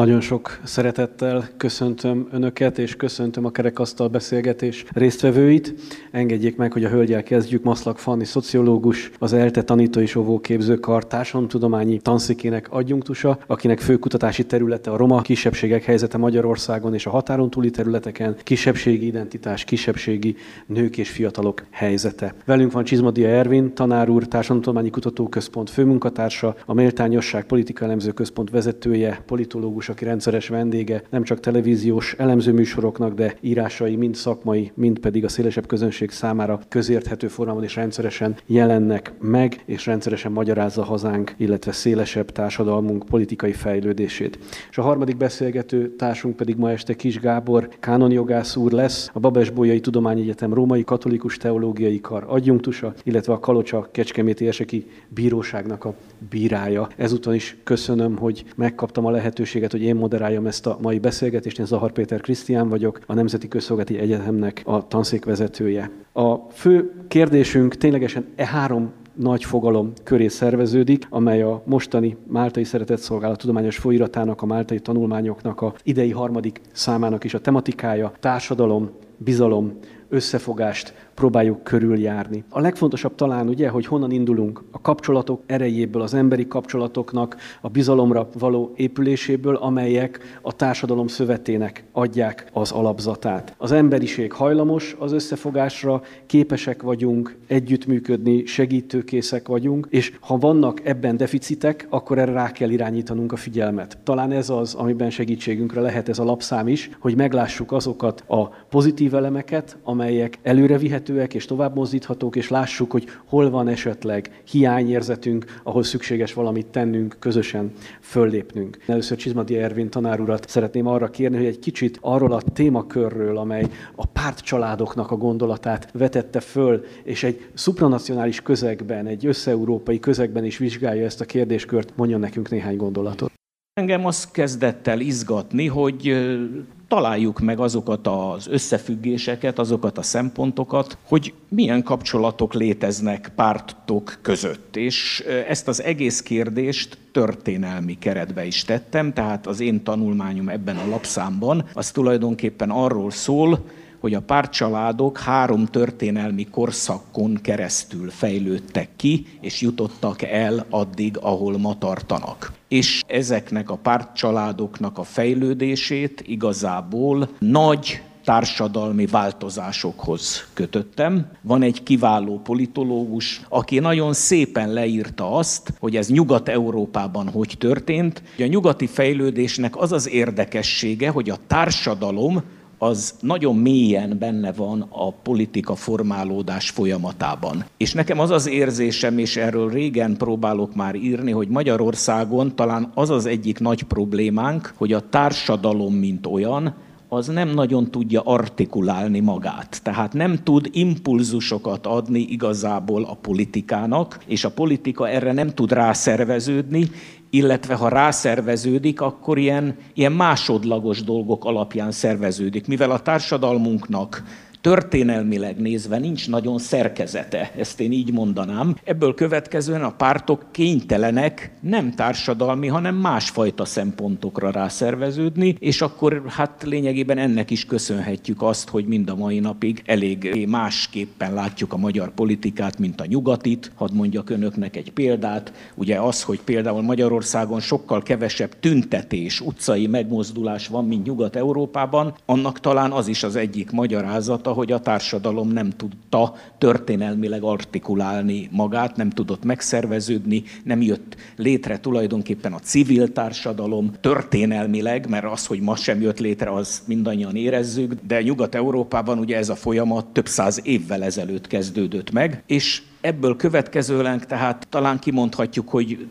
Nagyon sok szeretettel köszöntöm Önöket, és köszöntöm a kerekasztal beszélgetés résztvevőit. Engedjék meg, hogy a hölgyel kezdjük. Maszlak Fanni, szociológus, az ELTE tanító és óvóképzőkar társadalomtudományi tanszikének adjunktusa, akinek fő kutatási területe a roma kisebbségek helyzete Magyarországon és a határon túli területeken, kisebbségi identitás, kisebbségi nők és fiatalok helyzete. Velünk van Csizmadia Ervin, tanár úr, Társadalomtudományi Kutatóközpont főmunkatársa, a Méltányosság Politika Elemző Központ vezetője, politológus aki rendszeres vendége nem csak televíziós elemzőműsoroknak, de írásai mind szakmai, mind pedig a szélesebb közönség számára közérthető formában is rendszeresen jelennek meg, és rendszeresen magyarázza hazánk, illetve szélesebb társadalmunk politikai fejlődését. És a harmadik beszélgető társunk pedig ma este Kis Gábor, kánonjogász úr lesz, a Babes-Bolyai Tudományegyetem Római Katolikus Teológiai Kar adjunktusa, illetve a Kalocsa Kecskeméti Eseki Bíróságnak a bírája. Ezúton is köszönöm, hogy megkaptam a lehetőséget lehetőséget, hogy én moderáljam ezt a mai beszélgetést. Én Zahar Péter Krisztián vagyok, a Nemzeti Közszolgálati Egyetemnek a tanszékvezetője. A fő kérdésünk ténylegesen e három nagy fogalom köré szerveződik, amely a mostani Máltai Szeretetszolgálat tudományos folyiratának, a máltai tanulmányoknak a idei harmadik számának is a tematikája, társadalom, bizalom, összefogást próbáljuk körüljárni. A legfontosabb talán ugye, hogy honnan indulunk a kapcsolatok erejéből, az emberi kapcsolatoknak, a bizalomra való épüléséből, amelyek a társadalom szövetének adják az alapzatát. Az emberiség hajlamos az összefogásra, képesek vagyunk együttműködni, segítőkészek vagyunk, és ha vannak ebben deficitek, akkor erre rá kell irányítanunk a figyelmet. Talán ez az, amiben segítségünkre lehet ez a lapszám is, hogy meglássuk azokat a pozitív elemeket, amelyek előre vihetők, elérhetőek és tovább mozdíthatók, és lássuk, hogy hol van esetleg hiányérzetünk, ahol szükséges valamit tennünk, közösen föllépnünk. Először Csizmadi Ervin tanár urat szeretném arra kérni, hogy egy kicsit arról a témakörről, amely a pártcsaládoknak a gondolatát vetette föl, és egy supranacionális közegben, egy összeurópai közegben is vizsgálja ezt a kérdéskört, mondjon nekünk néhány gondolatot. Engem az kezdett el izgatni, hogy találjuk meg azokat az összefüggéseket, azokat a szempontokat, hogy milyen kapcsolatok léteznek pártok között. És ezt az egész kérdést történelmi keretbe is tettem, tehát az én tanulmányom ebben a lapszámban, az tulajdonképpen arról szól, hogy a pártcsaládok három történelmi korszakon keresztül fejlődtek ki, és jutottak el addig, ahol ma tartanak. És ezeknek a pártcsaládoknak a fejlődését igazából nagy társadalmi változásokhoz kötöttem. Van egy kiváló politológus, aki nagyon szépen leírta azt, hogy ez Nyugat-Európában hogy történt. A nyugati fejlődésnek az az érdekessége, hogy a társadalom az nagyon mélyen benne van a politika formálódás folyamatában. És nekem az az érzésem, és erről régen próbálok már írni, hogy Magyarországon talán az az egyik nagy problémánk, hogy a társadalom, mint olyan, az nem nagyon tudja artikulálni magát. Tehát nem tud impulzusokat adni igazából a politikának, és a politika erre nem tud rászerveződni, illetve ha rászerveződik, akkor ilyen, ilyen másodlagos dolgok alapján szerveződik. Mivel a társadalmunknak történelmileg nézve nincs nagyon szerkezete, ezt én így mondanám. Ebből következően a pártok kénytelenek nem társadalmi, hanem másfajta szempontokra rászerveződni, és akkor hát lényegében ennek is köszönhetjük azt, hogy mind a mai napig elég másképpen látjuk a magyar politikát, mint a nyugatit. Hadd mondjak önöknek egy példát. Ugye az, hogy például Magyarországon sokkal kevesebb tüntetés, utcai megmozdulás van, mint Nyugat-Európában, annak talán az is az egyik magyarázata, hogy a társadalom nem tudta történelmileg artikulálni magát, nem tudott megszerveződni, nem jött létre tulajdonképpen a civil társadalom történelmileg, mert az, hogy ma sem jött létre, az mindannyian érezzük, de Nyugat-Európában ugye ez a folyamat több száz évvel ezelőtt kezdődött meg, és ebből következőleg tehát talán kimondhatjuk, hogy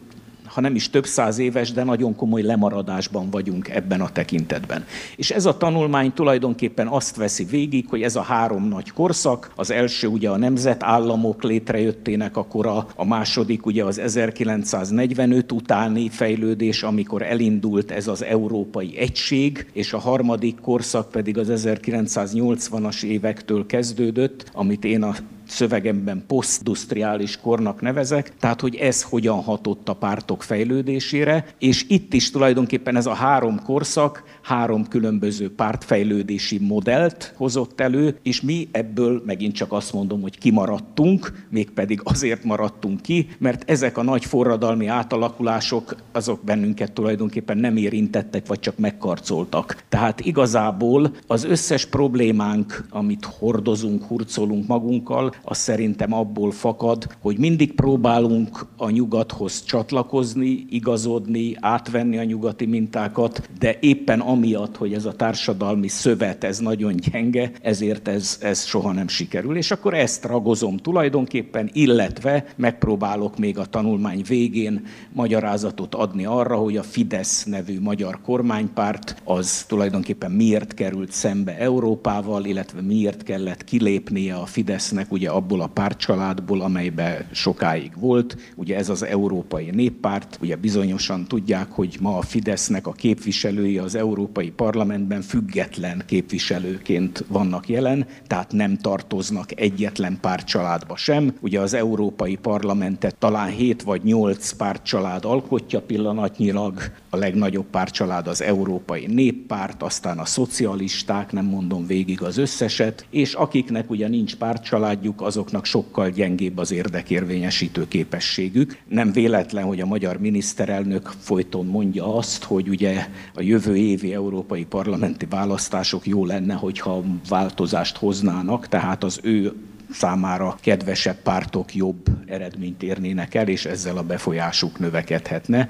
ha nem is több száz éves, de nagyon komoly lemaradásban vagyunk ebben a tekintetben. És ez a tanulmány tulajdonképpen azt veszi végig, hogy ez a három nagy korszak, az első ugye a nemzetállamok létrejöttének a kora, a második ugye az 1945 utáni fejlődés, amikor elindult ez az európai egység, és a harmadik korszak pedig az 1980-as évektől kezdődött, amit én a szövegemben posztindustriális kornak nevezek, tehát hogy ez hogyan hatott a pártok fejlődésére, és itt is tulajdonképpen ez a három korszak három különböző pártfejlődési modellt hozott elő, és mi ebből megint csak azt mondom, hogy kimaradtunk, mégpedig azért maradtunk ki, mert ezek a nagy forradalmi átalakulások azok bennünket tulajdonképpen nem érintettek, vagy csak megkarcoltak. Tehát igazából az összes problémánk, amit hordozunk, hurcolunk magunkkal, az szerintem abból fakad, hogy mindig próbálunk a nyugathoz csatlakozni, igazodni, átvenni a nyugati mintákat, de éppen amiatt, hogy ez a társadalmi szövet, ez nagyon gyenge, ezért ez, ez soha nem sikerül. És akkor ezt ragozom tulajdonképpen, illetve megpróbálok még a tanulmány végén magyarázatot adni arra, hogy a Fidesz nevű magyar kormánypárt az tulajdonképpen miért került szembe Európával, illetve miért kellett kilépnie a Fidesznek ugye abból a pártcsaládból, amelybe sokáig volt. Ugye ez az Európai Néppárt, ugye bizonyosan tudják, hogy ma a Fidesznek a képviselői az Európai Parlamentben független képviselőként vannak jelen, tehát nem tartoznak egyetlen pártcsaládba sem. Ugye az Európai Parlamentet talán 7 vagy 8 pártcsalád alkotja pillanatnyilag, a legnagyobb pártcsalád az Európai Néppárt, aztán a szocialisták, nem mondom végig az összeset, és akiknek ugye nincs pártcsaládjuk, azoknak sokkal gyengébb az érdekérvényesítő képességük. Nem véletlen, hogy a magyar miniszterelnök folyton mondja azt, hogy ugye a jövő évi európai parlamenti választások jó lenne, hogyha változást hoznának, tehát az ő számára kedvesebb pártok jobb eredményt érnének el, és ezzel a befolyásuk növekedhetne.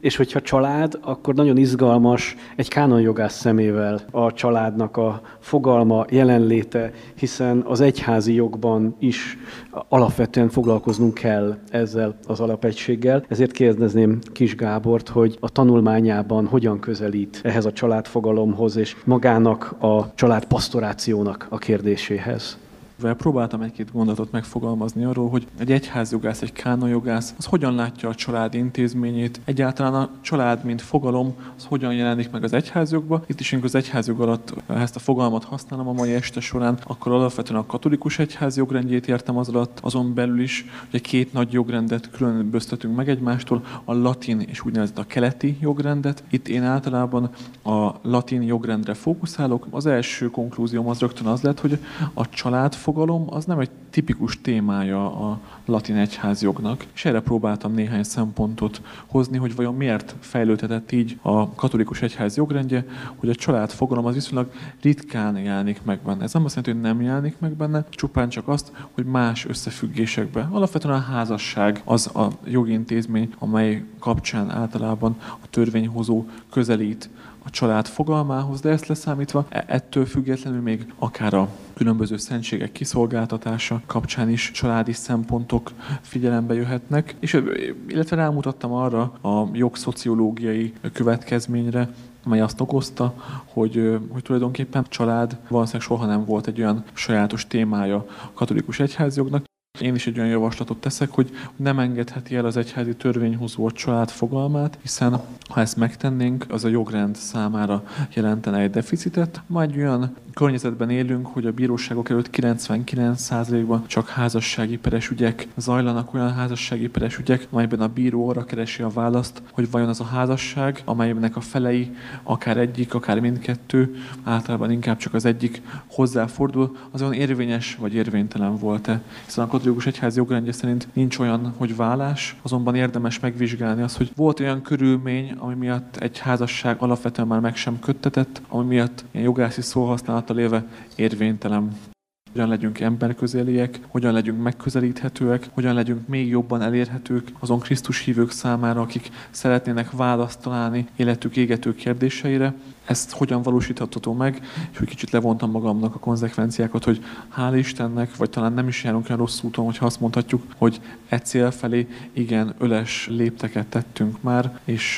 És hogyha család, akkor nagyon izgalmas egy kánonjogász szemével a családnak a fogalma, jelenléte, hiszen az egyházi jogban is alapvetően foglalkoznunk kell ezzel az alapegységgel. Ezért kérdezném Kis Gábort, hogy a tanulmányában hogyan közelít ehhez a családfogalomhoz és magának a család pastorációnak a kérdéséhez próbáltam egy-két gondolatot megfogalmazni arról, hogy egy egyházjogász, egy kánonjogász, az hogyan látja a család intézményét, egyáltalán a család, mint fogalom, az hogyan jelenik meg az egyházjogba. Itt is az egyházjog alatt ezt a fogalmat használom a mai este során, akkor alapvetően a katolikus egyház jogrendjét értem az alatt, azon belül is, hogy két nagy jogrendet különböztetünk meg egymástól, a latin és úgynevezett a keleti jogrendet. Itt én általában a latin jogrendre fókuszálok. Az első konklúzióm az rögtön az lett, hogy a család fogalom az nem egy tipikus témája a latin egyházjognak, és erre próbáltam néhány szempontot hozni, hogy vajon miért fejlődhetett így a katolikus egyház jogrendje, hogy a család fogalom az viszonylag ritkán jelenik meg benne. Ez nem azt jelenti, hogy nem jelenik meg benne, csupán csak azt, hogy más összefüggésekben. Alapvetően a házasság az a jogintézmény, amely kapcsán általában a törvényhozó közelít a család fogalmához, de ezt leszámítva e- ettől függetlenül még akár a különböző szentségek kiszolgáltatása kapcsán is családi szempontok figyelembe jöhetnek, és illetve rámutattam arra a jogszociológiai következményre, amely azt okozta, hogy, hogy tulajdonképpen család valószínűleg soha nem volt egy olyan sajátos témája a katolikus egyházjognak, én is egy olyan javaslatot teszek, hogy nem engedheti el az egyházi törvényhozó a család fogalmát, hiszen ha ezt megtennénk, az a jogrend számára jelentene egy deficitet. Majd olyan környezetben élünk, hogy a bíróságok előtt 99%-ban csak házassági peres ügyek zajlanak, olyan házassági peres ügyek, amelyben a bíró arra keresi a választ, hogy vajon az a házasság, amelynek a felei, akár egyik, akár mindkettő, általában inkább csak az egyik hozzáfordul, az olyan érvényes vagy érvénytelen volt-e. Hiszen a katolikus egyház jogrendje szerint nincs olyan, hogy vállás, azonban érdemes megvizsgálni azt, hogy volt olyan körülmény, ami miatt egy házasság alapvetően már meg sem köttetett, ami miatt ilyen jogászi szóhasználattal éve érvénytelen. Hogyan legyünk emberközeliek, hogyan legyünk megközelíthetőek, hogyan legyünk még jobban elérhetők azon Krisztus hívők számára, akik szeretnének választ találni életük égető kérdéseire, ezt hogyan valósítható meg, és hogy kicsit levontam magamnak a konzekvenciákat, hogy hál' Istennek, vagy talán nem is járunk olyan rossz úton, hogyha azt mondhatjuk, hogy egy cél felé igen, öles lépteket tettünk már, és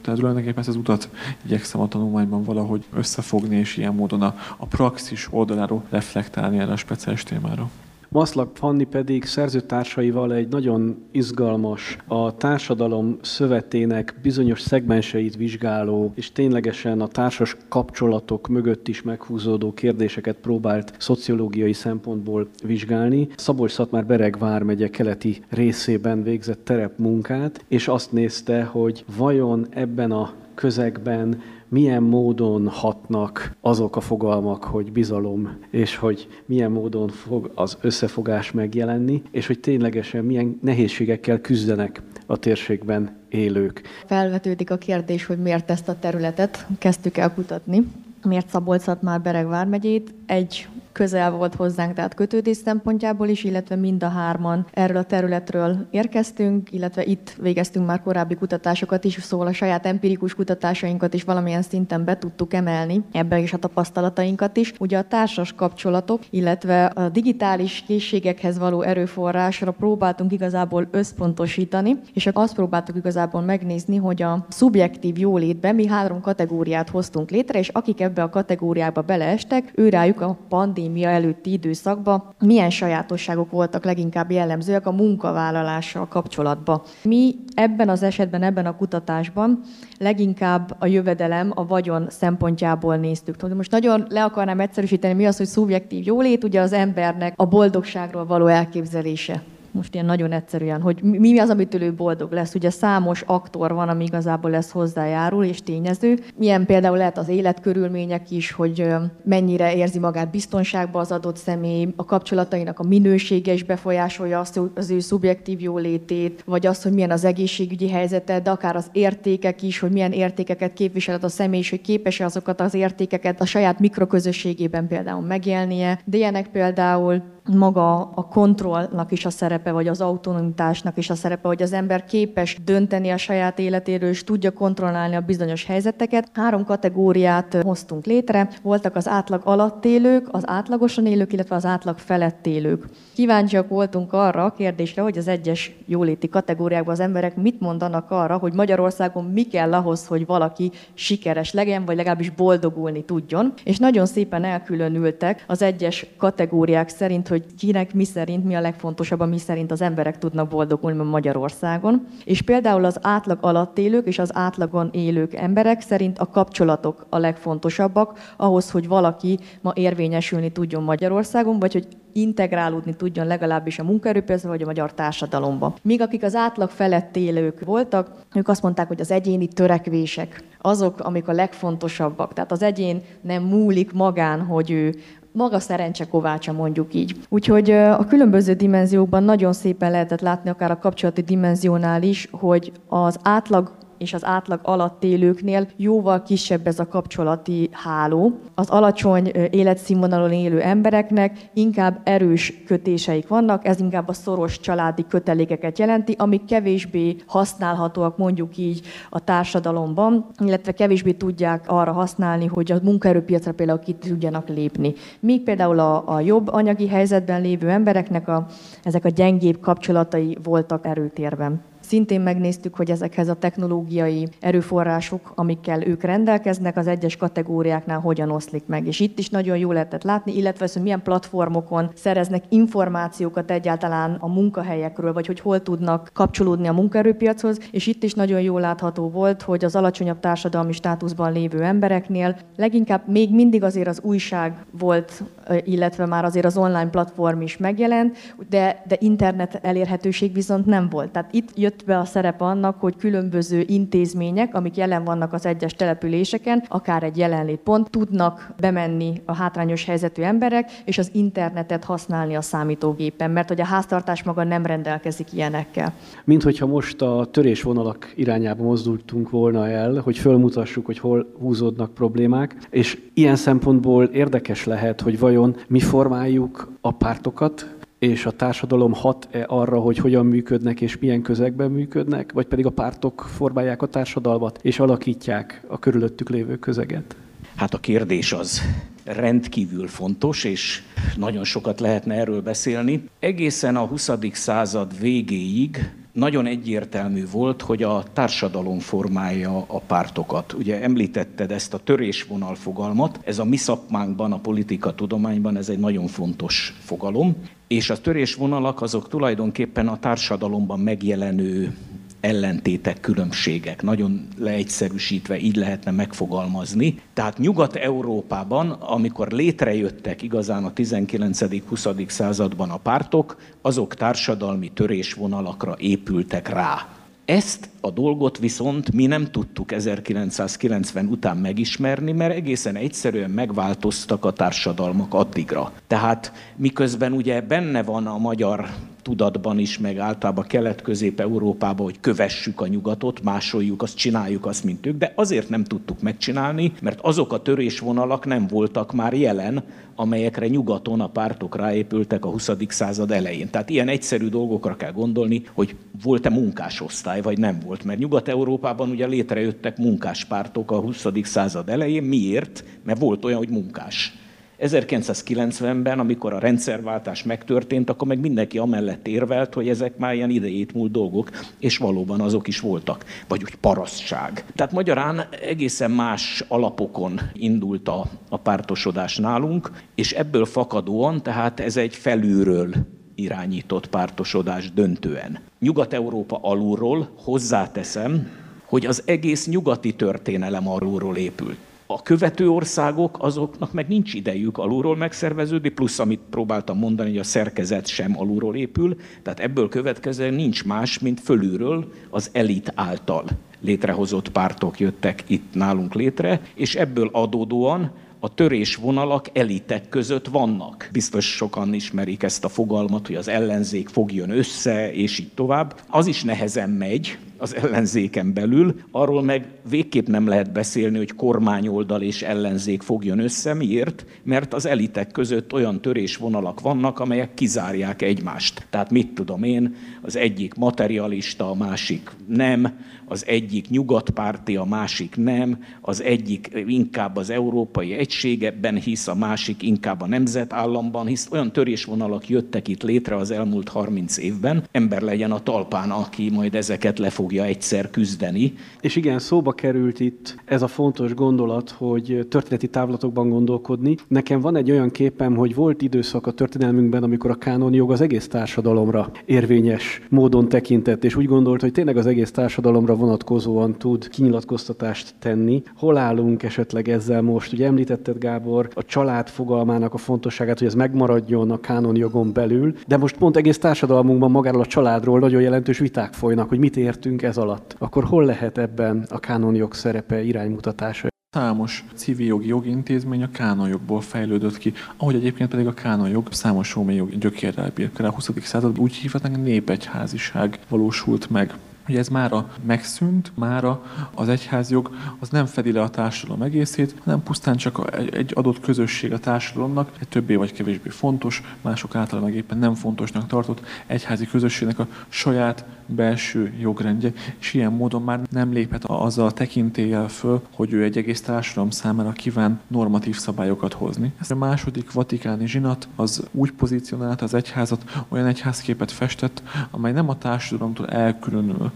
tehát tulajdonképpen ezt az utat igyekszem a tanulmányban valahogy összefogni, és ilyen módon a, a praxis oldaláról reflektálni erre a speciális témára. Maszlak Fanni pedig szerzőtársaival egy nagyon izgalmas, a társadalom szövetének bizonyos szegmenseit vizsgáló, és ténylegesen a társas kapcsolatok mögött is meghúzódó kérdéseket próbált szociológiai szempontból vizsgálni. Szabolcs-Szatmár Bereg vármegye keleti részében végzett terepmunkát, és azt nézte, hogy vajon ebben a közegben milyen módon hatnak azok a fogalmak, hogy bizalom, és hogy milyen módon fog az összefogás megjelenni, és hogy ténylegesen milyen nehézségekkel küzdenek a térségben élők. Felvetődik a kérdés, hogy miért ezt a területet kezdtük el kutatni, miért szabolcs már Bereg vármegyét. Egy közel volt hozzánk, tehát kötődés szempontjából is, illetve mind a hárman erről a területről érkeztünk, illetve itt végeztünk már korábbi kutatásokat is, szóval a saját empirikus kutatásainkat is valamilyen szinten be tudtuk emelni, ebbe is a tapasztalatainkat is. Ugye a társas kapcsolatok, illetve a digitális készségekhez való erőforrásra próbáltunk igazából összpontosítani, és azt próbáltuk igazából megnézni, hogy a szubjektív jólétben mi három kategóriát hoztunk létre, és akik ebbe a kategóriába beleestek, őrájuk a pandémia előtti időszakban milyen sajátosságok voltak leginkább jellemzőek a munkavállalással kapcsolatban. Mi ebben az esetben, ebben a kutatásban leginkább a jövedelem, a vagyon szempontjából néztük. Most nagyon le akarnám egyszerűsíteni, mi az, hogy szubjektív jólét, ugye az embernek a boldogságról való elképzelése most ilyen nagyon egyszerűen, hogy mi az, amitől ő boldog lesz. Ugye számos aktor van, ami igazából lesz hozzájárul és tényező. Milyen például lehet az életkörülmények is, hogy mennyire érzi magát biztonságban az adott személy, a kapcsolatainak a minősége is befolyásolja azt, az ő szubjektív jólétét, vagy az, hogy milyen az egészségügyi helyzete, de akár az értékek is, hogy milyen értékeket képviselhet a személy, és hogy képes-e azokat az értékeket a saját mikroközösségében például megélnie. De ilyenek például maga a kontrollnak is a szerepe, vagy az autonomitásnak is a szerepe, hogy az ember képes dönteni a saját életéről, és tudja kontrollálni a bizonyos helyzeteket. Három kategóriát hoztunk létre. Voltak az átlag alatt élők, az átlagosan élők, illetve az átlag felett élők. Kíváncsiak voltunk arra a kérdésre, hogy az egyes jóléti kategóriákban az emberek mit mondanak arra, hogy Magyarországon mi kell ahhoz, hogy valaki sikeres legyen, vagy legalábbis boldogulni tudjon. És nagyon szépen elkülönültek az egyes kategóriák szerint, hogy hogy kinek mi szerint, mi a legfontosabb, ami szerint az emberek tudnak boldogulni Magyarországon. És például az átlag alatt élők és az átlagon élők emberek szerint a kapcsolatok a legfontosabbak ahhoz, hogy valaki ma érvényesülni tudjon Magyarországon, vagy hogy integrálódni tudjon legalábbis a munkaerőpiacra vagy a magyar társadalomba. Míg akik az átlag felett élők voltak, ők azt mondták, hogy az egyéni törekvések azok, amik a legfontosabbak. Tehát az egyén nem múlik magán, hogy ő maga szerencse kovácsa, mondjuk így. Úgyhogy a különböző dimenziókban nagyon szépen lehetett látni, akár a kapcsolati dimenziónál is, hogy az átlag és az átlag alatt élőknél jóval kisebb ez a kapcsolati háló. Az alacsony életszínvonalon élő embereknek inkább erős kötéseik vannak, ez inkább a szoros családi kötelékeket jelenti, amik kevésbé használhatóak mondjuk így a társadalomban, illetve kevésbé tudják arra használni, hogy a munkaerőpiacra például ki tudjanak lépni. Míg például a, a jobb anyagi helyzetben lévő embereknek a, ezek a gyengébb kapcsolatai voltak erőtérben. Szintén megnéztük, hogy ezekhez a technológiai erőforrások, amikkel ők rendelkeznek, az egyes kategóriáknál hogyan oszlik meg. És itt is nagyon jól lehetett látni, illetve hogy milyen platformokon szereznek információkat egyáltalán a munkahelyekről, vagy hogy hol tudnak kapcsolódni a munkaerőpiachoz. És itt is nagyon jól látható volt, hogy az alacsonyabb társadalmi státuszban lévő embereknél leginkább még mindig azért az újság volt, illetve már azért az online platform is megjelent, de, de internet elérhetőség viszont nem volt. Tehát itt jött jött be a szerep annak, hogy különböző intézmények, amik jelen vannak az egyes településeken, akár egy jelenlétpont, tudnak bemenni a hátrányos helyzetű emberek, és az internetet használni a számítógépen, mert hogy a háztartás maga nem rendelkezik ilyenekkel. Mint hogyha most a törésvonalak irányába mozdultunk volna el, hogy fölmutassuk, hogy hol húzódnak problémák, és ilyen szempontból érdekes lehet, hogy vajon mi formáljuk a pártokat, és a társadalom hat-e arra, hogy hogyan működnek és milyen közegben működnek, vagy pedig a pártok formálják a társadalmat és alakítják a körülöttük lévő közeget? Hát a kérdés az rendkívül fontos, és nagyon sokat lehetne erről beszélni. Egészen a 20. század végéig nagyon egyértelmű volt, hogy a társadalom formálja a pártokat. Ugye említetted ezt a törésvonal fogalmat, ez a mi szakmánkban, a politika tudományban ez egy nagyon fontos fogalom, és a törésvonalak azok tulajdonképpen a társadalomban megjelenő ellentétek, különbségek. Nagyon leegyszerűsítve így lehetne megfogalmazni. Tehát Nyugat-Európában, amikor létrejöttek igazán a 19.-20. században a pártok, azok társadalmi törésvonalakra épültek rá. Ezt a dolgot viszont mi nem tudtuk 1990 után megismerni, mert egészen egyszerűen megváltoztak a társadalmak addigra. Tehát miközben ugye benne van a magyar tudatban is, meg általában Kelet-Közép-Európában, hogy kövessük a nyugatot, másoljuk, azt csináljuk azt, mint ők, de azért nem tudtuk megcsinálni, mert azok a törésvonalak nem voltak már jelen, amelyekre nyugaton a pártok ráépültek a 20. század elején. Tehát ilyen egyszerű dolgokra kell gondolni, hogy volt-e munkásosztály, vagy nem volt. Mert Nyugat-Európában ugye létrejöttek munkáspártok a 20. század elején. Miért? Mert volt olyan, hogy munkás 1990-ben, amikor a rendszerváltás megtörtént, akkor meg mindenki amellett érvelt, hogy ezek már ilyen idejét múlt dolgok, és valóban azok is voltak. Vagy úgy parasztság. Tehát magyarán egészen más alapokon indult a, a pártosodás nálunk, és ebből fakadóan, tehát ez egy felülről irányított pártosodás döntően. Nyugat-Európa alulról hozzáteszem, hogy az egész nyugati történelem alulról épült. A követő országok, azoknak meg nincs idejük alulról megszerveződni, plusz amit próbáltam mondani, hogy a szerkezet sem alulról épül, tehát ebből következően nincs más, mint fölülről az elit által létrehozott pártok jöttek itt nálunk létre, és ebből adódóan a törésvonalak elitek között vannak. Biztos sokan ismerik ezt a fogalmat, hogy az ellenzék fogjon össze, és így tovább. Az is nehezen megy, az ellenzéken belül, arról meg végképp nem lehet beszélni, hogy kormányoldal és ellenzék fogjon össze. Miért? Mert az elitek között olyan törésvonalak vannak, amelyek kizárják egymást. Tehát mit tudom én, az egyik materialista, a másik nem, az egyik nyugatpárti, a másik nem, az egyik inkább az európai egységeben hisz, a másik inkább a nemzetállamban hisz. Olyan törésvonalak jöttek itt létre az elmúlt 30 évben. Ember legyen a talpán, aki majd ezeket le fogja egyszer küzdeni. És igen, szóba került itt ez a fontos gondolat, hogy történeti távlatokban gondolkodni. Nekem van egy olyan képem, hogy volt időszak a történelmünkben, amikor a kánonjog az egész társadalomra érvényes módon tekintett, és úgy gondolt, hogy tényleg az egész társadalomra vonatkozóan tud kinyilatkoztatást tenni. Hol állunk esetleg ezzel most? Ugye említetted, Gábor, a család fogalmának a fontosságát, hogy ez megmaradjon a kánonjogon belül, de most pont egész társadalmunkban magáról a családról nagyon jelentős viták folynak, hogy mit értünk ez alatt. Akkor hol lehet ebben a kánonjog szerepe, iránymutatása? Számos civil jogi jogintézmény a kánonjogból fejlődött ki, ahogy egyébként pedig a kánonjog számos római jogi gyökérrel bír. A 20. században úgy hívhatnánk népegyháziság valósult meg hogy ez mára megszűnt, mára az egyházjog az nem fedi le a társadalom egészét, hanem pusztán csak egy adott közösség a társadalomnak, egy többé vagy kevésbé fontos, mások által meg éppen nem fontosnak tartott egyházi közösségnek a saját belső jogrendje, és ilyen módon már nem léphet azzal a tekintéllyel föl, hogy ő egy egész társadalom számára kíván normatív szabályokat hozni. Ez a második vatikáni zsinat az úgy pozícionálta az egyházat, olyan egyházképet festett, amely nem a társadalomtól elkülönül,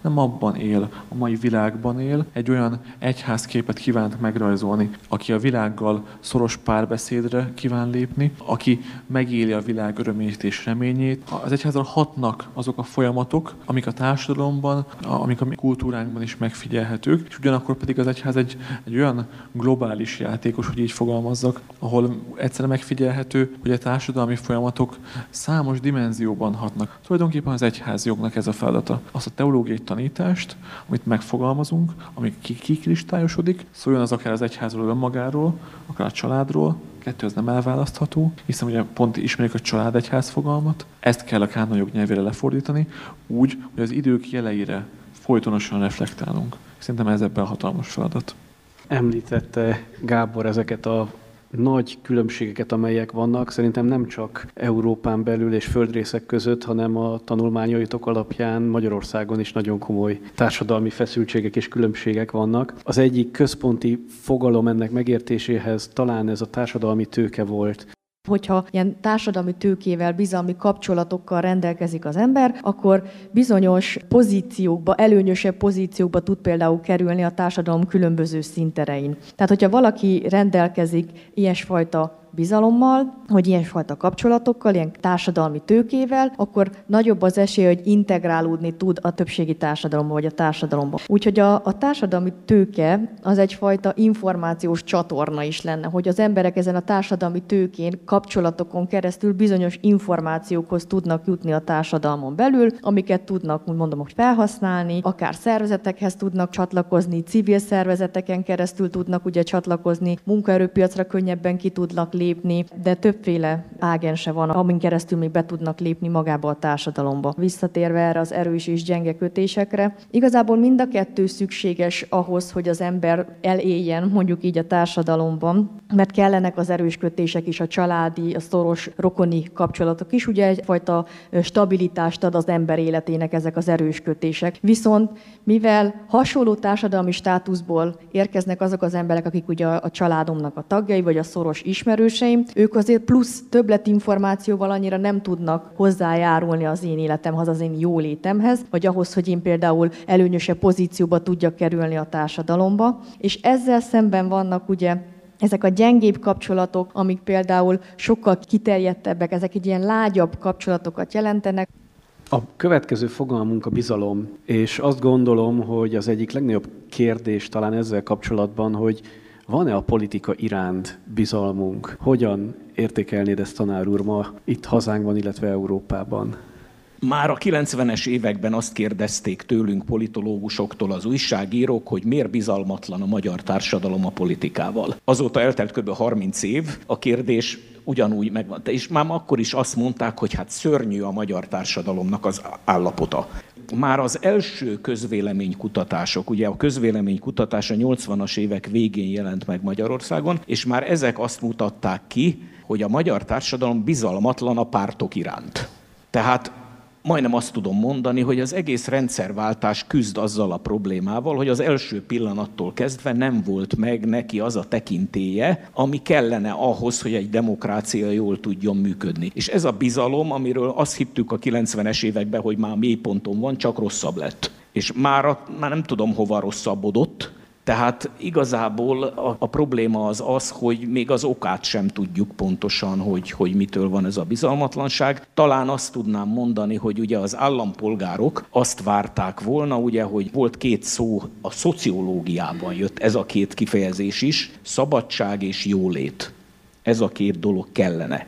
nem abban él, a mai világban él, egy olyan egyházképet kívánt megrajzolni, aki a világgal szoros párbeszédre kíván lépni, aki megéli a világ örömét és reményét. Az egyházal hatnak azok a folyamatok, amik a társadalomban, amik a mi kultúránkban is megfigyelhetők, és ugyanakkor pedig az egyház egy, egy olyan globális játékos, hogy így fogalmazzak, ahol egyszerűen megfigyelhető, hogy a társadalmi folyamatok számos dimenzióban hatnak. Tulajdonképpen az egyház jognak ez a feladata. Azt a teológiai tanítást, amit megfogalmazunk, ami kikristályosodik, szóljon az akár az egyházról önmagáról, akár a családról, kettő az nem elválasztható, hiszen ugye pont ismerjük a család egyház fogalmat, ezt kell a kánonjog nyelvére lefordítani, úgy, hogy az idők jeleire folytonosan reflektálunk. Szerintem ez ebben hatalmas feladat. Említette Gábor ezeket a nagy különbségeket, amelyek vannak, szerintem nem csak Európán belül és földrészek között, hanem a tanulmányaitok alapján Magyarországon is nagyon komoly társadalmi feszültségek és különbségek vannak. Az egyik központi fogalom ennek megértéséhez talán ez a társadalmi tőke volt. Hogyha ilyen társadalmi tőkével, bizalmi kapcsolatokkal rendelkezik az ember, akkor bizonyos pozíciókba, előnyösebb pozíciókba tud például kerülni a társadalom különböző szinterein. Tehát, hogyha valaki rendelkezik ilyesfajta bizalommal, hogy ilyenfajta kapcsolatokkal, ilyen társadalmi tőkével, akkor nagyobb az esély, hogy integrálódni tud a többségi társadalomba vagy a társadalomba. Úgyhogy a, a társadalmi tőke az egyfajta információs csatorna is lenne, hogy az emberek ezen a társadalmi tőkén, kapcsolatokon keresztül bizonyos információkhoz tudnak jutni a társadalmon belül, amiket tudnak, úgy mondom, hogy felhasználni, akár szervezetekhez tudnak csatlakozni, civil szervezeteken keresztül tudnak ugye csatlakozni, munkaerőpiacra könnyebben ki tudnak lépni, de többféle ágense van, amin keresztül még be tudnak lépni magába a társadalomba. Visszatérve erre az erős és gyenge kötésekre, igazából mind a kettő szükséges ahhoz, hogy az ember eléljen mondjuk így a társadalomban, mert kellenek az erős kötések is, a családi, a szoros rokoni kapcsolatok is, ugye egyfajta stabilitást ad az ember életének ezek az erős kötések. Viszont mivel hasonló társadalmi státuszból érkeznek azok az emberek, akik ugye a családomnak a tagjai, vagy a szoros ismerős, ismerőseim, ők azért plusz többletinformációval annyira nem tudnak hozzájárulni az én életemhez, az én jólétemhez, vagy ahhoz, hogy én például előnyösebb pozícióba tudjak kerülni a társadalomba. És ezzel szemben vannak ugye ezek a gyengébb kapcsolatok, amik például sokkal kiterjedtebbek, ezek egy ilyen lágyabb kapcsolatokat jelentenek. A következő fogalmunk a bizalom, és azt gondolom, hogy az egyik legnagyobb kérdés talán ezzel kapcsolatban, hogy van-e a politika iránt bizalmunk? Hogyan értékelnéd ezt tanár úr ma itt hazánkban, illetve Európában? Már a 90-es években azt kérdezték tőlünk politológusoktól az újságírók, hogy miért bizalmatlan a magyar társadalom a politikával. Azóta eltelt kb. 30 év, a kérdés ugyanúgy megvan. És már akkor is azt mondták, hogy hát szörnyű a magyar társadalomnak az állapota már az első közvéleménykutatások, ugye a közvéleménykutatás a 80-as évek végén jelent meg Magyarországon, és már ezek azt mutatták ki, hogy a magyar társadalom bizalmatlan a pártok iránt. Tehát majdnem azt tudom mondani, hogy az egész rendszerváltás küzd azzal a problémával, hogy az első pillanattól kezdve nem volt meg neki az a tekintéje, ami kellene ahhoz, hogy egy demokrácia jól tudjon működni. És ez a bizalom, amiről azt hittük a 90-es években, hogy már mélyponton van, csak rosszabb lett. És már, már nem tudom, hova rosszabbodott, tehát igazából a, a probléma az az, hogy még az okát sem tudjuk pontosan, hogy, hogy mitől van ez a bizalmatlanság. Talán azt tudnám mondani, hogy ugye az állampolgárok azt várták volna, ugye, hogy volt két szó, a szociológiában jött ez a két kifejezés is, szabadság és jólét. Ez a két dolog kellene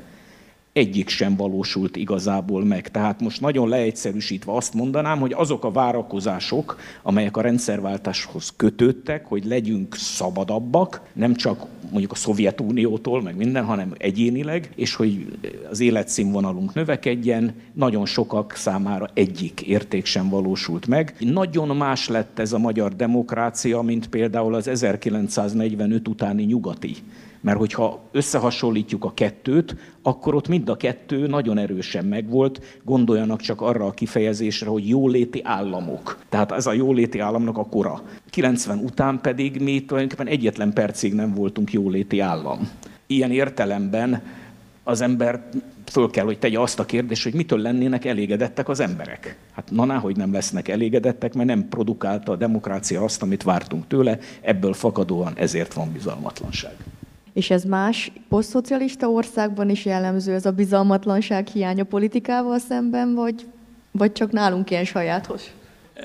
egyik sem valósult igazából meg. Tehát most nagyon leegyszerűsítve azt mondanám, hogy azok a várakozások, amelyek a rendszerváltáshoz kötődtek, hogy legyünk szabadabbak, nem csak mondjuk a Szovjetuniótól, meg minden, hanem egyénileg, és hogy az életszínvonalunk növekedjen, nagyon sokak számára egyik érték sem valósult meg. Nagyon más lett ez a magyar demokrácia, mint például az 1945 utáni nyugati mert hogyha összehasonlítjuk a kettőt, akkor ott mind a kettő nagyon erősen megvolt. Gondoljanak csak arra a kifejezésre, hogy jóléti államok. Tehát ez a jóléti államnak a kora. 90 után pedig mi tulajdonképpen egyetlen percig nem voltunk jóléti állam. Ilyen értelemben az ember föl kell, hogy tegye azt a kérdést, hogy mitől lennének elégedettek az emberek. Hát na, hogy nem lesznek elégedettek, mert nem produkálta a demokrácia azt, amit vártunk tőle, ebből fakadóan ezért van bizalmatlanság. És ez más posztszocialista országban is jellemző, ez a bizalmatlanság hiánya politikával szemben, vagy, vagy csak nálunk ilyen sajátos?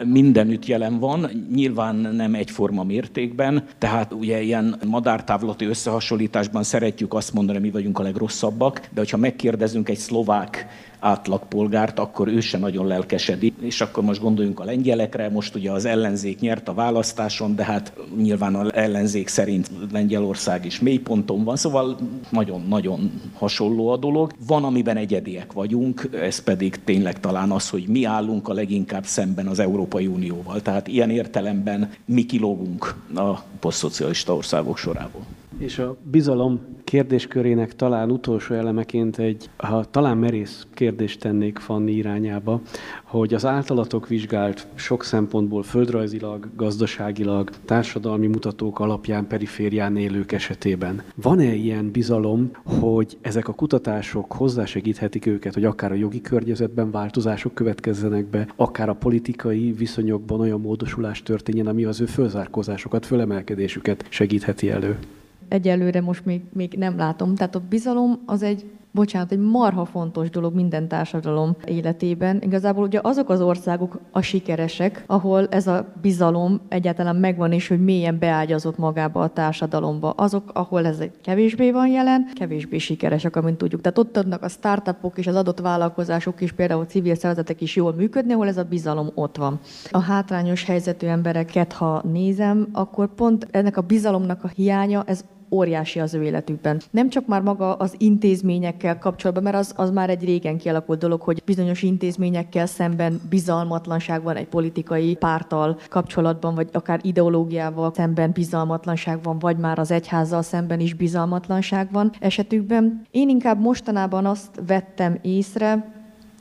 mindenütt jelen van, nyilván nem egyforma mértékben, tehát ugye ilyen madártávlati összehasonlításban szeretjük azt mondani, mi vagyunk a legrosszabbak, de hogyha megkérdezünk egy szlovák átlagpolgárt, akkor ő se nagyon lelkesedik. És akkor most gondoljunk a lengyelekre, most ugye az ellenzék nyert a választáson, de hát nyilván az ellenzék szerint Lengyelország is mélyponton van, szóval nagyon-nagyon hasonló a dolog. Van, amiben egyediek vagyunk, ez pedig tényleg talán az, hogy mi állunk a leginkább szemben az Európai Unióval. Tehát ilyen értelemben mi kilógunk a posztszocialista országok sorából. És a bizalom kérdéskörének talán utolsó elemeként egy, ha talán merész kérdést tennék Fanni irányába, hogy az általatok vizsgált sok szempontból földrajzilag, gazdaságilag, társadalmi mutatók alapján periférián élők esetében. Van-e ilyen bizalom, hogy ezek a kutatások hozzásegíthetik őket, hogy akár a jogi környezetben változások következzenek be, akár a politikai viszonyokban olyan módosulás történjen, ami az ő fölzárkózásokat, fölemelkedésüket segítheti elő? Egyelőre most még, még nem látom. Tehát a bizalom az egy bocsánat, egy marha fontos dolog minden társadalom életében. Igazából ugye azok az országok a sikeresek, ahol ez a bizalom egyáltalán megvan, és hogy mélyen beágyazott magába a társadalomba. Azok, ahol ez kevésbé van jelen, kevésbé sikeresek, amint tudjuk. Tehát ott adnak a startupok és az adott vállalkozások is, például civil szervezetek is jól működni, ahol ez a bizalom ott van. A hátrányos helyzetű embereket, ha nézem, akkor pont ennek a bizalomnak a hiánya, ez óriási az ő életükben. Nem csak már maga az intézményekkel kapcsolatban, mert az, az már egy régen kialakult dolog, hogy bizonyos intézményekkel szemben bizalmatlanság van egy politikai pártal kapcsolatban, vagy akár ideológiával szemben bizalmatlanság van, vagy már az egyházzal szemben is bizalmatlanság van esetükben. Én inkább mostanában azt vettem észre,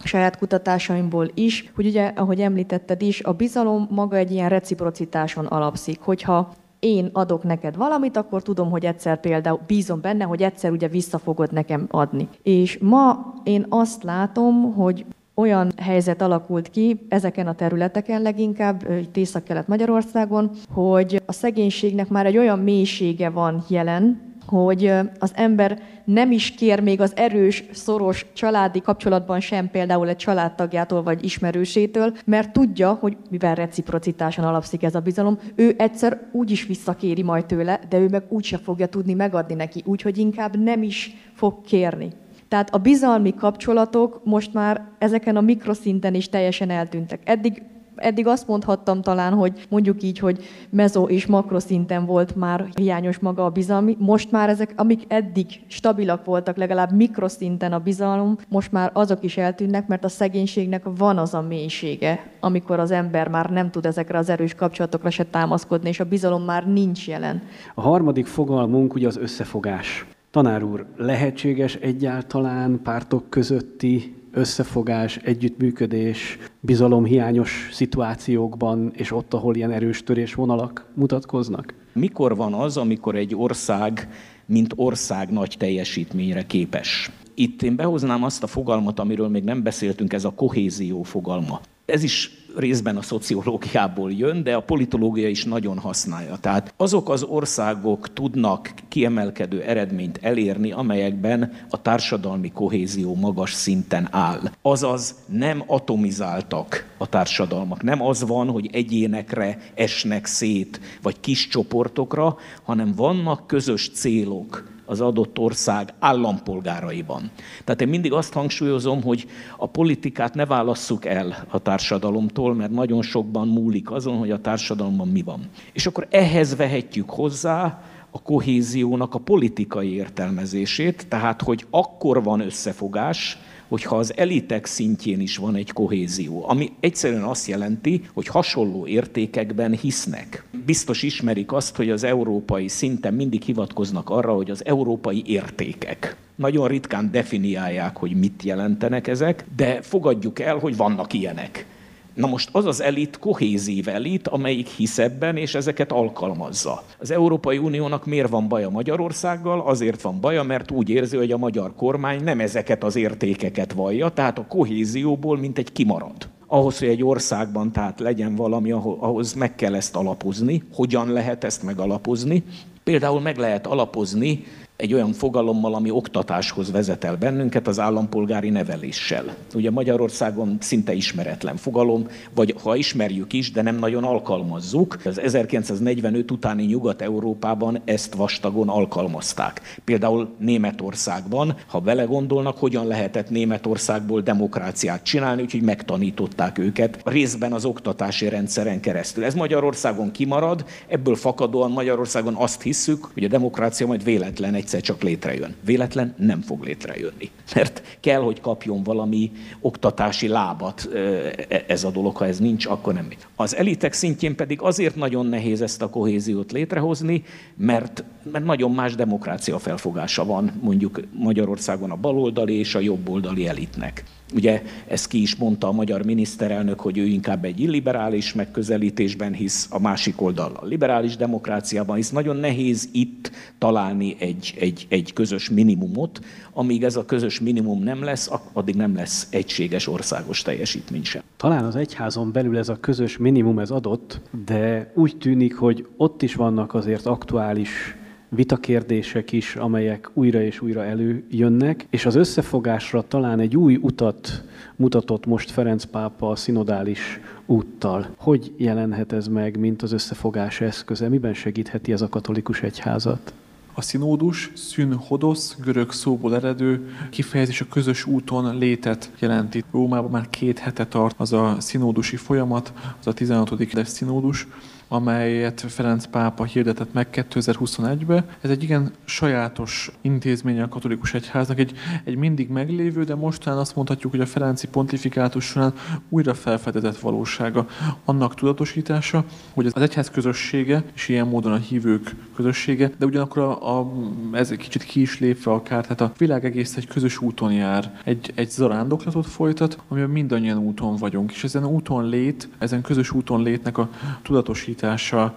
saját kutatásaimból is, hogy ugye, ahogy említetted is, a bizalom maga egy ilyen reciprocitáson alapszik. Hogyha én adok neked valamit, akkor tudom, hogy egyszer például bízom benne, hogy egyszer ugye vissza fogod nekem adni. És ma én azt látom, hogy olyan helyzet alakult ki ezeken a területeken leginkább, itt Észak-Kelet-Magyarországon, hogy a szegénységnek már egy olyan mélysége van jelen, hogy az ember nem is kér még az erős, szoros családi kapcsolatban sem például egy családtagjától vagy ismerősétől, mert tudja, hogy mivel reciprocitáson alapszik ez a bizalom, ő egyszer úgy is visszakéri majd tőle, de ő meg úgyse fogja tudni megadni neki, úgyhogy inkább nem is fog kérni. Tehát a bizalmi kapcsolatok most már ezeken a mikroszinten is teljesen eltűntek. Eddig eddig azt mondhattam talán, hogy mondjuk így, hogy mezo és makroszinten volt már hiányos maga a bizalmi. Most már ezek, amik eddig stabilak voltak, legalább mikroszinten a bizalom, most már azok is eltűnnek, mert a szegénységnek van az a mélysége, amikor az ember már nem tud ezekre az erős kapcsolatokra se támaszkodni, és a bizalom már nincs jelen. A harmadik fogalmunk ugye az összefogás. Tanár úr, lehetséges egyáltalán pártok közötti összefogás, együttműködés, bizalomhiányos szituációkban, és ott, ahol ilyen erős törésvonalak mutatkoznak? Mikor van az, amikor egy ország, mint ország nagy teljesítményre képes? Itt én behoznám azt a fogalmat, amiről még nem beszéltünk, ez a kohézió fogalma. Ez is részben a szociológiából jön, de a politológia is nagyon használja. Tehát azok az országok tudnak kiemelkedő eredményt elérni, amelyekben a társadalmi kohézió magas szinten áll. Azaz nem atomizáltak a társadalmak. Nem az van, hogy egyénekre esnek szét, vagy kis csoportokra, hanem vannak közös célok, az adott ország állampolgáraiban. Tehát én mindig azt hangsúlyozom, hogy a politikát ne válasszuk el a társadalomtól, mert nagyon sokban múlik azon, hogy a társadalomban mi van. És akkor ehhez vehetjük hozzá a kohéziónak a politikai értelmezését, tehát hogy akkor van összefogás, hogyha az elitek szintjén is van egy kohézió, ami egyszerűen azt jelenti, hogy hasonló értékekben hisznek. Biztos ismerik azt, hogy az európai szinten mindig hivatkoznak arra, hogy az európai értékek. Nagyon ritkán definiálják, hogy mit jelentenek ezek, de fogadjuk el, hogy vannak ilyenek. Na most az az elit kohézív elit, amelyik hisz ebben, és ezeket alkalmazza. Az Európai Uniónak miért van baja Magyarországgal? Azért van baja, mert úgy érzi, hogy a magyar kormány nem ezeket az értékeket vallja, tehát a kohézióból mint egy kimarad. Ahhoz, hogy egy országban tehát legyen valami, ahhoz meg kell ezt alapozni. Hogyan lehet ezt megalapozni? Például meg lehet alapozni egy olyan fogalommal, ami oktatáshoz vezet el bennünket, az állampolgári neveléssel. Ugye Magyarországon szinte ismeretlen fogalom, vagy ha ismerjük is, de nem nagyon alkalmazzuk. Az 1945 utáni Nyugat-Európában ezt vastagon alkalmazták. Például Németországban, ha vele gondolnak, hogyan lehetett Németországból demokráciát csinálni, úgyhogy megtanították őket részben az oktatási rendszeren keresztül. Ez Magyarországon kimarad, ebből fakadóan Magyarországon azt hisszük, hogy a demokrácia majd véletlen egy egyszer csak létrejön. Véletlen nem fog létrejönni. Mert kell, hogy kapjon valami oktatási lábat e, ez a dolog, ha ez nincs, akkor nem. Az elitek szintjén pedig azért nagyon nehéz ezt a kohéziót létrehozni, mert, mert nagyon más demokrácia felfogása van mondjuk Magyarországon a baloldali és a jobboldali elitnek. Ugye ezt ki is mondta a magyar miniszterelnök, hogy ő inkább egy illiberális megközelítésben hisz, a másik oldal a liberális demokráciában hisz. Nagyon nehéz itt találni egy, egy, egy közös minimumot, amíg ez a közös minimum nem lesz, addig nem lesz egységes országos teljesítmény sem. Talán az egyházon belül ez a közös minimum ez adott, de úgy tűnik, hogy ott is vannak azért aktuális vitakérdések is, amelyek újra és újra előjönnek, és az összefogásra talán egy új utat mutatott most Ferenc pápa a szinodális úttal. Hogy jelenhet ez meg, mint az összefogás eszköze? Miben segítheti ez a katolikus egyházat? A színódus, szűn hodosz, görög szóból eredő kifejezés a közös úton létet jelenti. Rómában már két hete tart az a színódusi folyamat, az a 16. színódus, amelyet Ferenc pápa hirdetett meg 2021-ben. Ez egy igen sajátos intézmény a katolikus egyháznak, egy, egy mindig meglévő, de mostán azt mondhatjuk, hogy a Ferenci pontifikátus során újra felfedezett valósága annak tudatosítása, hogy az egyház közössége, és ilyen módon a hívők közössége, de ugyanakkor a, a, ez egy kicsit ki is lépve akár, tehát a világ egész egy közös úton jár, egy, egy zarándoklatot folytat, amiben mindannyian úton vagyunk, és ezen úton lét, ezen közös úton létnek a tudatosítása alapítása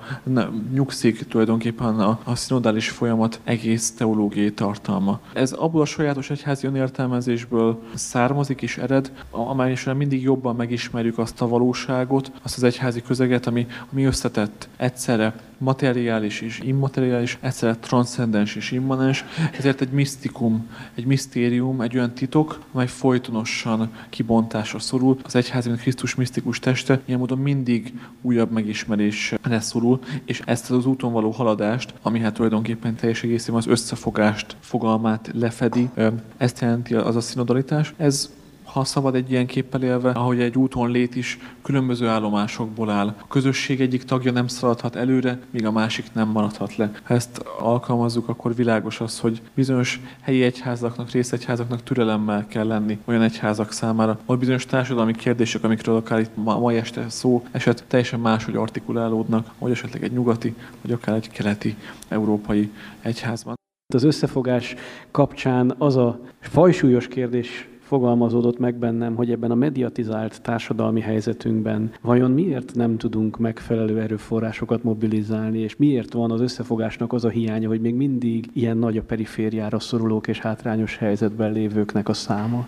nyugszik tulajdonképpen a, a szinodális folyamat egész teológiai tartalma. Ez abból a sajátos egyházi önértelmezésből származik és ered, amely is mindig jobban megismerjük azt a valóságot, azt az egyházi közeget, ami, ami összetett egyszerre materiális és immateriális, egyszerre transzcendens és immanens, ezért egy misztikum, egy misztérium, egy olyan titok, amely folytonosan kibontásra szorul. Az egyház, mint Krisztus misztikus teste, ilyen módon mindig újabb megismerésre szorul, és ezt az úton való haladást, ami hát tulajdonképpen teljes egészében az összefogást fogalmát lefedi, ezt jelenti az a szinodalitás. Ez ha szabad egy ilyen képpel élve, ahogy egy úton lét is különböző állomásokból áll. A közösség egyik tagja nem szaladhat előre, míg a másik nem maradhat le. Ha ezt alkalmazzuk, akkor világos az, hogy bizonyos helyi egyházaknak, részegyházaknak türelemmel kell lenni olyan egyházak számára, hogy bizonyos társadalmi kérdések, amikről akár itt ma, mai este szó eset, teljesen máshogy artikulálódnak, vagy esetleg egy nyugati, vagy akár egy keleti európai egyházban. Az összefogás kapcsán az a fajsúlyos kérdés fogalmazódott meg bennem, hogy ebben a mediatizált társadalmi helyzetünkben vajon miért nem tudunk megfelelő erőforrásokat mobilizálni, és miért van az összefogásnak az a hiánya, hogy még mindig ilyen nagy a perifériára szorulók és hátrányos helyzetben lévőknek a száma?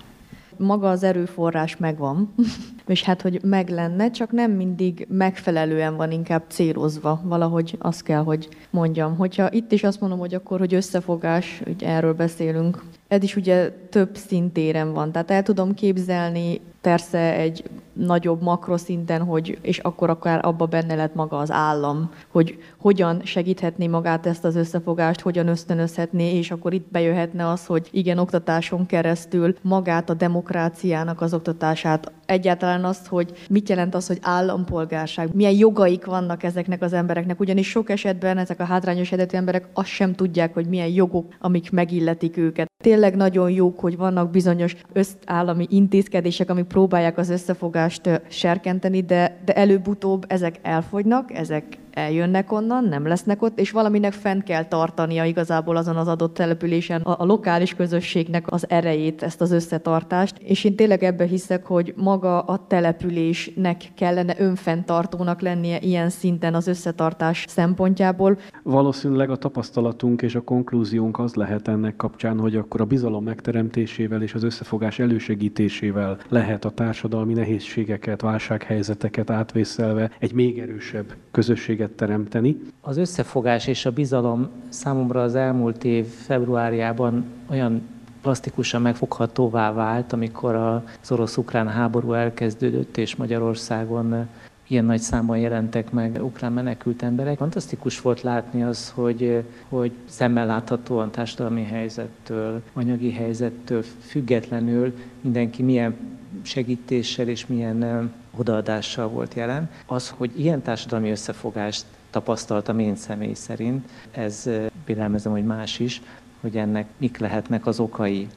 maga az erőforrás megvan, és hát, hogy meg lenne, csak nem mindig megfelelően van inkább célozva. Valahogy azt kell, hogy mondjam. Hogyha itt is azt mondom, hogy akkor, hogy összefogás, hogy erről beszélünk, ez is ugye több szintéren van. Tehát el tudom képzelni persze egy nagyobb makroszinten, hogy, és akkor akár abba benne lett maga az állam, hogy hogyan segíthetné magát ezt az összefogást, hogyan ösztönözhetné, és akkor itt bejöhetne az, hogy igen, oktatáson keresztül magát a demokráciának az oktatását, egyáltalán azt, hogy mit jelent az, hogy állampolgárság, milyen jogaik vannak ezeknek az embereknek, ugyanis sok esetben ezek a hátrányos eredetű emberek azt sem tudják, hogy milyen jogok, amik megilletik őket. Tényleg nagyon jók, hogy vannak bizonyos összállami intézkedések, amik próbálják az összefogást serkenteni, de, de előbb-utóbb ezek elfogynak, ezek eljönnek onnan, nem lesznek ott, és valaminek fent kell tartania igazából azon az adott településen a, a lokális közösségnek az erejét, ezt az összetartást. És én tényleg ebbe hiszek, hogy maga a településnek kellene önfenntartónak lennie ilyen szinten az összetartás szempontjából. Valószínűleg a tapasztalatunk és a konklúziónk az lehet ennek kapcsán, hogy akkor a bizalom megteremtésével és az összefogás elősegítésével lehet a társadalmi nehézségeket, válsághelyzeteket átvészelve egy még erősebb közösséget lehetőséget teremteni. Az összefogás és a bizalom számomra az elmúlt év februárjában olyan plastikusan megfoghatóvá vált, amikor az orosz-ukrán háború elkezdődött, és Magyarországon ilyen nagy számban jelentek meg ukrán menekült emberek. Fantasztikus volt látni az, hogy, hogy szemmel láthatóan társadalmi helyzettől, anyagi helyzettől függetlenül mindenki milyen segítéssel és milyen odaadással volt jelen. Az, hogy ilyen társadalmi összefogást tapasztaltam én személy szerint, ez vélelmezem, hogy más is, hogy ennek mik lehetnek az okai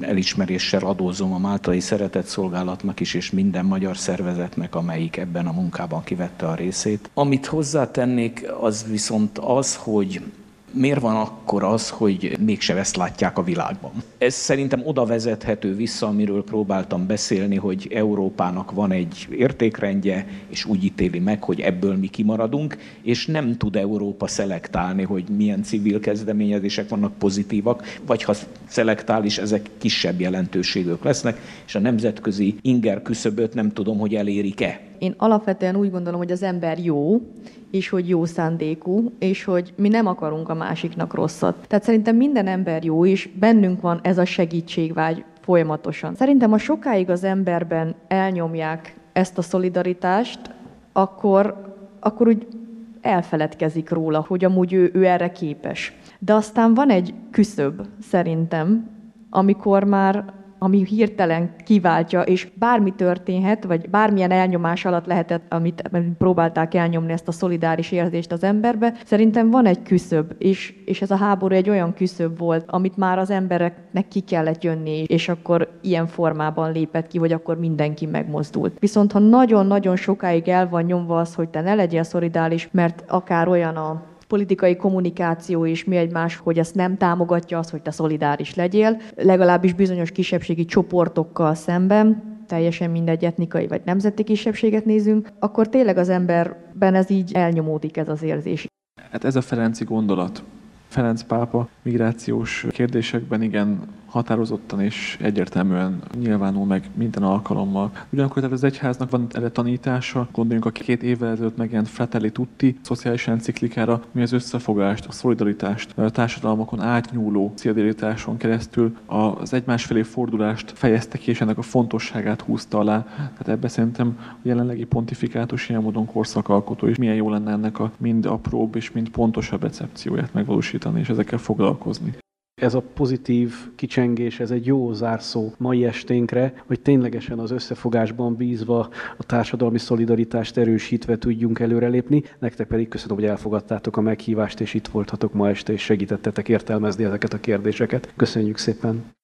elismeréssel adózom a Máltai Szeretett Szolgálatnak is, és minden magyar szervezetnek, amelyik ebben a munkában kivette a részét. Amit hozzátennék, az viszont az, hogy miért van akkor az, hogy mégse ezt látják a világban? Ez szerintem oda vezethető vissza, amiről próbáltam beszélni, hogy Európának van egy értékrendje, és úgy ítéli meg, hogy ebből mi kimaradunk, és nem tud Európa szelektálni, hogy milyen civil kezdeményezések vannak pozitívak, vagy ha szelektál is, ezek kisebb jelentőségök lesznek, és a nemzetközi inger küszöböt nem tudom, hogy elérik-e. Én alapvetően úgy gondolom, hogy az ember jó, és hogy jó szándékú, és hogy mi nem akarunk a másiknak rosszat. Tehát szerintem minden ember jó, és bennünk van ez a segítségvágy folyamatosan. Szerintem, ha sokáig az emberben elnyomják ezt a szolidaritást, akkor, akkor úgy elfeledkezik róla, hogy amúgy ő, ő erre képes. De aztán van egy küszöb szerintem, amikor már ami hirtelen kiváltja, és bármi történhet, vagy bármilyen elnyomás alatt lehetett, amit, próbálták elnyomni ezt a szolidáris érzést az emberbe, szerintem van egy küszöb, és, és ez a háború egy olyan küszöb volt, amit már az embereknek ki kellett jönni, és akkor ilyen formában lépett ki, hogy akkor mindenki megmozdult. Viszont ha nagyon-nagyon sokáig el van nyomva az, hogy te ne legyél szolidáris, mert akár olyan a politikai kommunikáció is mi egymás, hogy ezt nem támogatja az, hogy te szolidáris legyél, legalábbis bizonyos kisebbségi csoportokkal szemben, teljesen mindegy etnikai vagy nemzeti kisebbséget nézünk, akkor tényleg az emberben ez így elnyomódik ez az érzés. Hát ez a Ferenci gondolat. Ferenc pápa migrációs kérdésekben igen határozottan és egyértelműen nyilvánul meg minden alkalommal. Ugyanakkor tehát az egyháznak van erre tanítása, gondoljunk a két évvel ezelőtt megjelent Fratelli Tutti szociális enciklikára, mi az összefogást, a szolidaritást, a társadalmakon átnyúló szolidaritáson keresztül az egymás felé fordulást fejezte ki, és ennek a fontosságát húzta alá. Tehát ebbe szerintem a jelenlegi pontifikátus ilyen módon korszakalkotó, és milyen jó lenne ennek a mind apróbb és mind pontosabb recepcióját megvalósítani, és ezekkel foglalkozni ez a pozitív kicsengés, ez egy jó zárszó mai esténkre, hogy ténylegesen az összefogásban bízva, a társadalmi szolidaritást erősítve tudjunk előrelépni. Nektek pedig köszönöm, hogy elfogadtátok a meghívást, és itt voltatok ma este, és segítettetek értelmezni ezeket a kérdéseket. Köszönjük szépen!